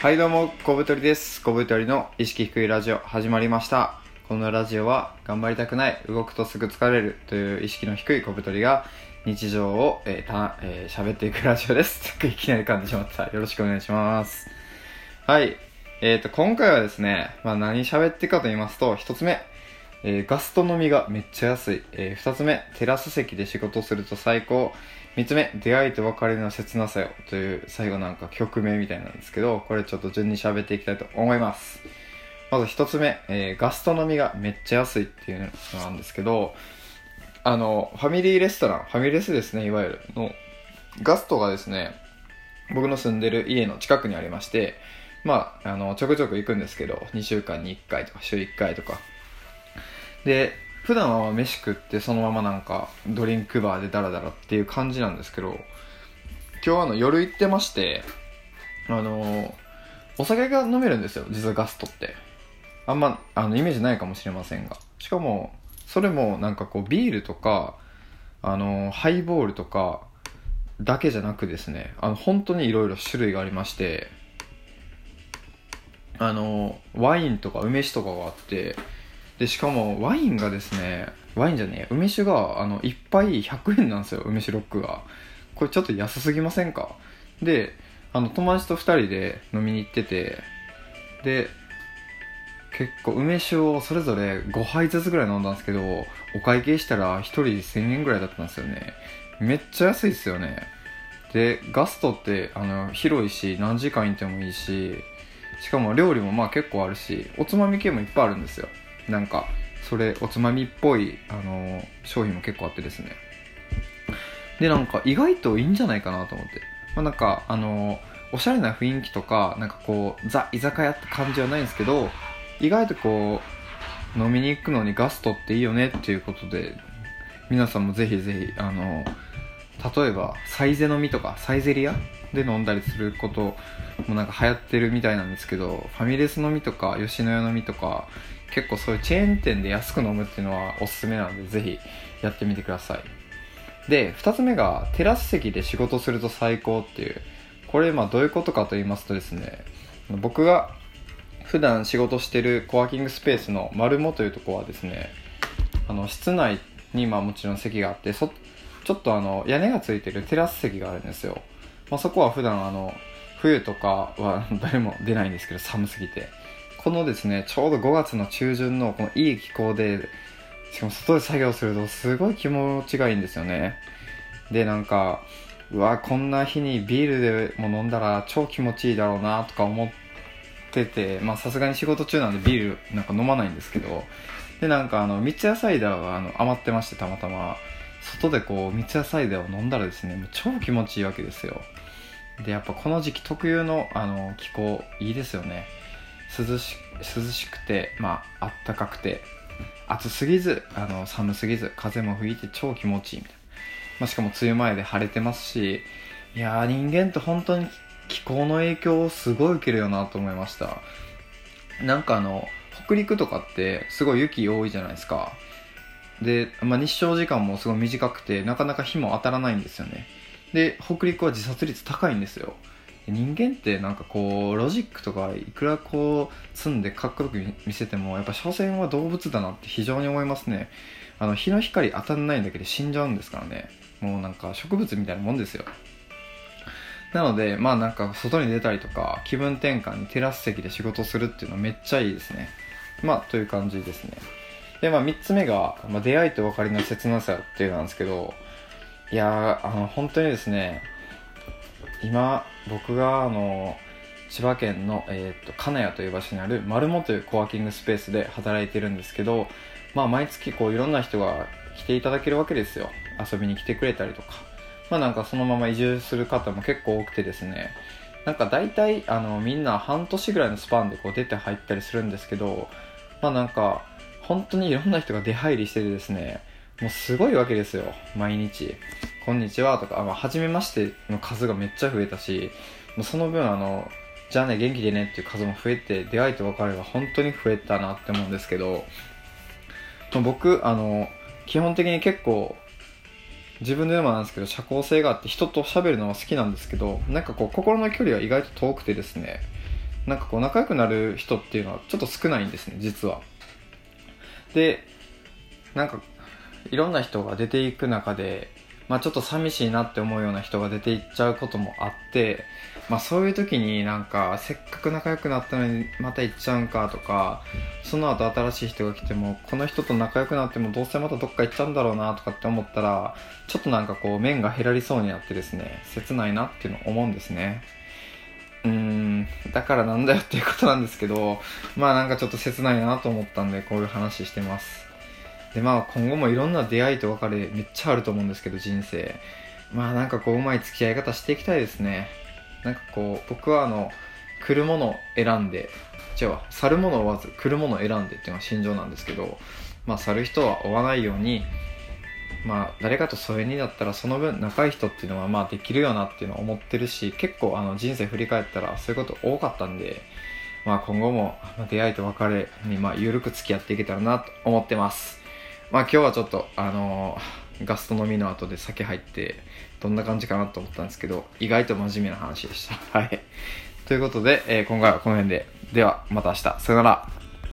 はいどうも、小太りです。小太りの意識低いラジオ始まりました。このラジオは頑張りたくない、動くとすぐ疲れるという意識の低い小太りが日常を、えーたえー喋っていくラジオです。いきなり噛んでしまった。よろしくお願いします。はい。えっ、と、今回はですね、まあ何喋ってかと言いますと、一つ目、えーガスト飲みがめっちゃ安い。えー二つ目、テラス席で仕事すると最高。三つ目、出会いと別れの切なさよという最後なんか曲名みたいなんですけど、これちょっと順に喋っていきたいと思います。まず一つ目、えーガスト飲みがめっちゃ安いっていうのなんですけど、あの、ファミリーレストラン、ファミレスですね、いわゆるの、ガストがですね、僕の住んでる家の近くにありまして、まあ、あの、ちょくちょく行くんですけど、2週間に1回とか、週1回とか。で、普段は飯食ってそのままなんか、ドリンクバーでダラダラっていう感じなんですけど、今日あの、夜行ってまして、あの、お酒が飲めるんですよ、実はガストって。あんま、あの、イメージないかもしれませんが。しかも、それもなんかこう、ビールとか、あの、ハイボールとか、だけじゃなくですね、あの、本当にいろいろ種類がありまして、あの、ワインとか梅酒とかがあって、で、しかもワインがですね、ワインじゃねえ、梅酒が、あの、1杯100円なんですよ、梅酒ロックが。これちょっと安すぎませんか？で、あの、友達と2人で飲みに行ってて、で、結構梅酒をそれぞれ5杯ずつぐらい飲んだんですけど、お会計したら1人1000円ぐらいだったんですよね。めっちゃ安いですよね。で、ガストって、あの、広いし、何時間いてもいいし、しかも料理もまあ結構あるし、おつまみ系もいっぱいあるんですよ。なんか、それ、おつまみっぽい、あの、商品も結構あってですね。で、なんか意外といいんじゃないかなと思って。まあなんか、あの、おしゃれな雰囲気とか、なんかこう、ザ・居酒屋って感じはないんですけど、意外とこう、飲みに行くのにガストっていいよねっていうことで、皆さんもぜひぜひ、あの、例えば、サイゼ飲みとか、サイゼリアで飲んだりすることもなんか流行ってるみたいなんですけど、ファミレス飲みとか、吉野家飲みとか、結構そういうチェーン店で安く飲むっていうのはおすすめなので、ぜひやってみてください。で、二つ目が、テラス席で仕事すると最高っていう。これ、まあどういうことかと言いますとですね、僕が普段仕事してるコワーキングスペースの丸モというところはですね、あの、室内にまあもちろん席があって、そ、ちょっとあの、屋根がついてるテラス席があるんですよ。まあそこは普段あの、冬とかは誰も出ないんですけど、寒すぎて。このですね、ちょうど5月の中旬のこのいい気候で、しかも外で作業するとすごい気持ちがいいんですよね。で、なんか、うわ、こんな日にビールでも飲んだら超気持ちいいだろうなとか思ってて、まあさすがに仕事中なんでビールなんか飲まないんですけど、で、なんかあの、三ツ矢サイダーがあの余ってまして、たまたま。外でこう、三ツ矢サイダーを飲んだらですね、もう超気持ちいいわけですよ。で、やっぱこの時期特有のあの気候、いいですよね。涼し涼しくて、まあ、あったかくて、暑すぎず、あの寒すぎず、風も吹いて超気持ちいいみたいな。まあ、しかも梅雨前で晴れてますし、いやー人間って本当に気候の影響をすごい受けるよなと思いました。なんかあの、北陸とかってすごい雪多いじゃないですか。で、まあ、日照時間もすごい短くて、なかなか日も当たらないんですよね。で、北陸は自殺率高いんですよ。人間ってなんかこうロジックとかいくらこう積んでかっこよく見せてもやっぱ所詮は動物だなって非常に思いますね。あの日の光当たんないだけで死んじゃうんですからね。もうなんか植物みたいなもんですよ。なのでまあなんか外に出たりとか気分転換にテラス席で仕事するっていうのはめっちゃいいですね。まあという感じですね。でまあ3つ目が、まあ、出会いと別れの切なさっていうのなんですけどいやあの本当にですね今僕があの千葉県の、えー、と金谷という場所にある丸モというコワーキングスペースで働いてるんですけど、まあ、毎月こういろんな人が来ていただけるわけですよ。遊びに来てくれたりとか。まあなんかそのまま移住する方も結構多くてですね。なんか大体あのみんな半年ぐらいのスパンでこう出て入ったりするんですけどまあなんか本当にいろんな人が出入りしててですねもうすごいわけですよ。毎日「こんにちは」とか「あまあ、初めまして」の数がめっちゃ増えたしもうその分あの「じゃあね元気でね」っていう数も増えて出会いと別れが本当に増えたなって思うんですけど、僕あの基本的に結構自分でもなんですけど社交性があって人と喋るのは好きなんですけどなんかこう心の距離は意外と遠くてですねなんかこう仲良くなる人っていうのはちょっと少ないんですね実は。でなんかいろんな人が出ていく中でまあ、ちょっと寂しいなって思うような人が出ていっちゃうこともあって、まあ、そういう時になんかせっかく仲良くなったのにまた行っちゃうんかとかその後新しい人が来てもこの人と仲良くなってもどうせまたどっか行っちゃうんだろうなとかって思ったらちょっとなんかこう面が減らりそうになってですね切ないなっていうのを思うんですね。うーんだからなんだよっていうことなんですけどまあなんかちょっと切ないなと思ったんでこういう話してます。でまあ今後もいろんな出会いと別れめっちゃあると思うんですけど人生。まあなんかこううまい付き合い方していきたいですね。なんかこう僕はあの来るものを選んで違うわ去るものを追わず来るものを選んでっていうのが心情なんですけどまあ去る人は追わないようにまあ誰かと疎遠になったらその分仲いい人っていうのはまあできるよなっていうのを思ってるし結構あの人生振り返ったらそういうこと多かったんでまあ今後も出会いと別れにまあ緩く付き合っていけたらなと思ってます。まあ今日はちょっとあのー、ガスト飲みの後で酒入ってどんな感じかなと思ったんですけど意外と真面目な話でした。はい。ということで、えー、今回はこの辺で。ではまた明日。さよなら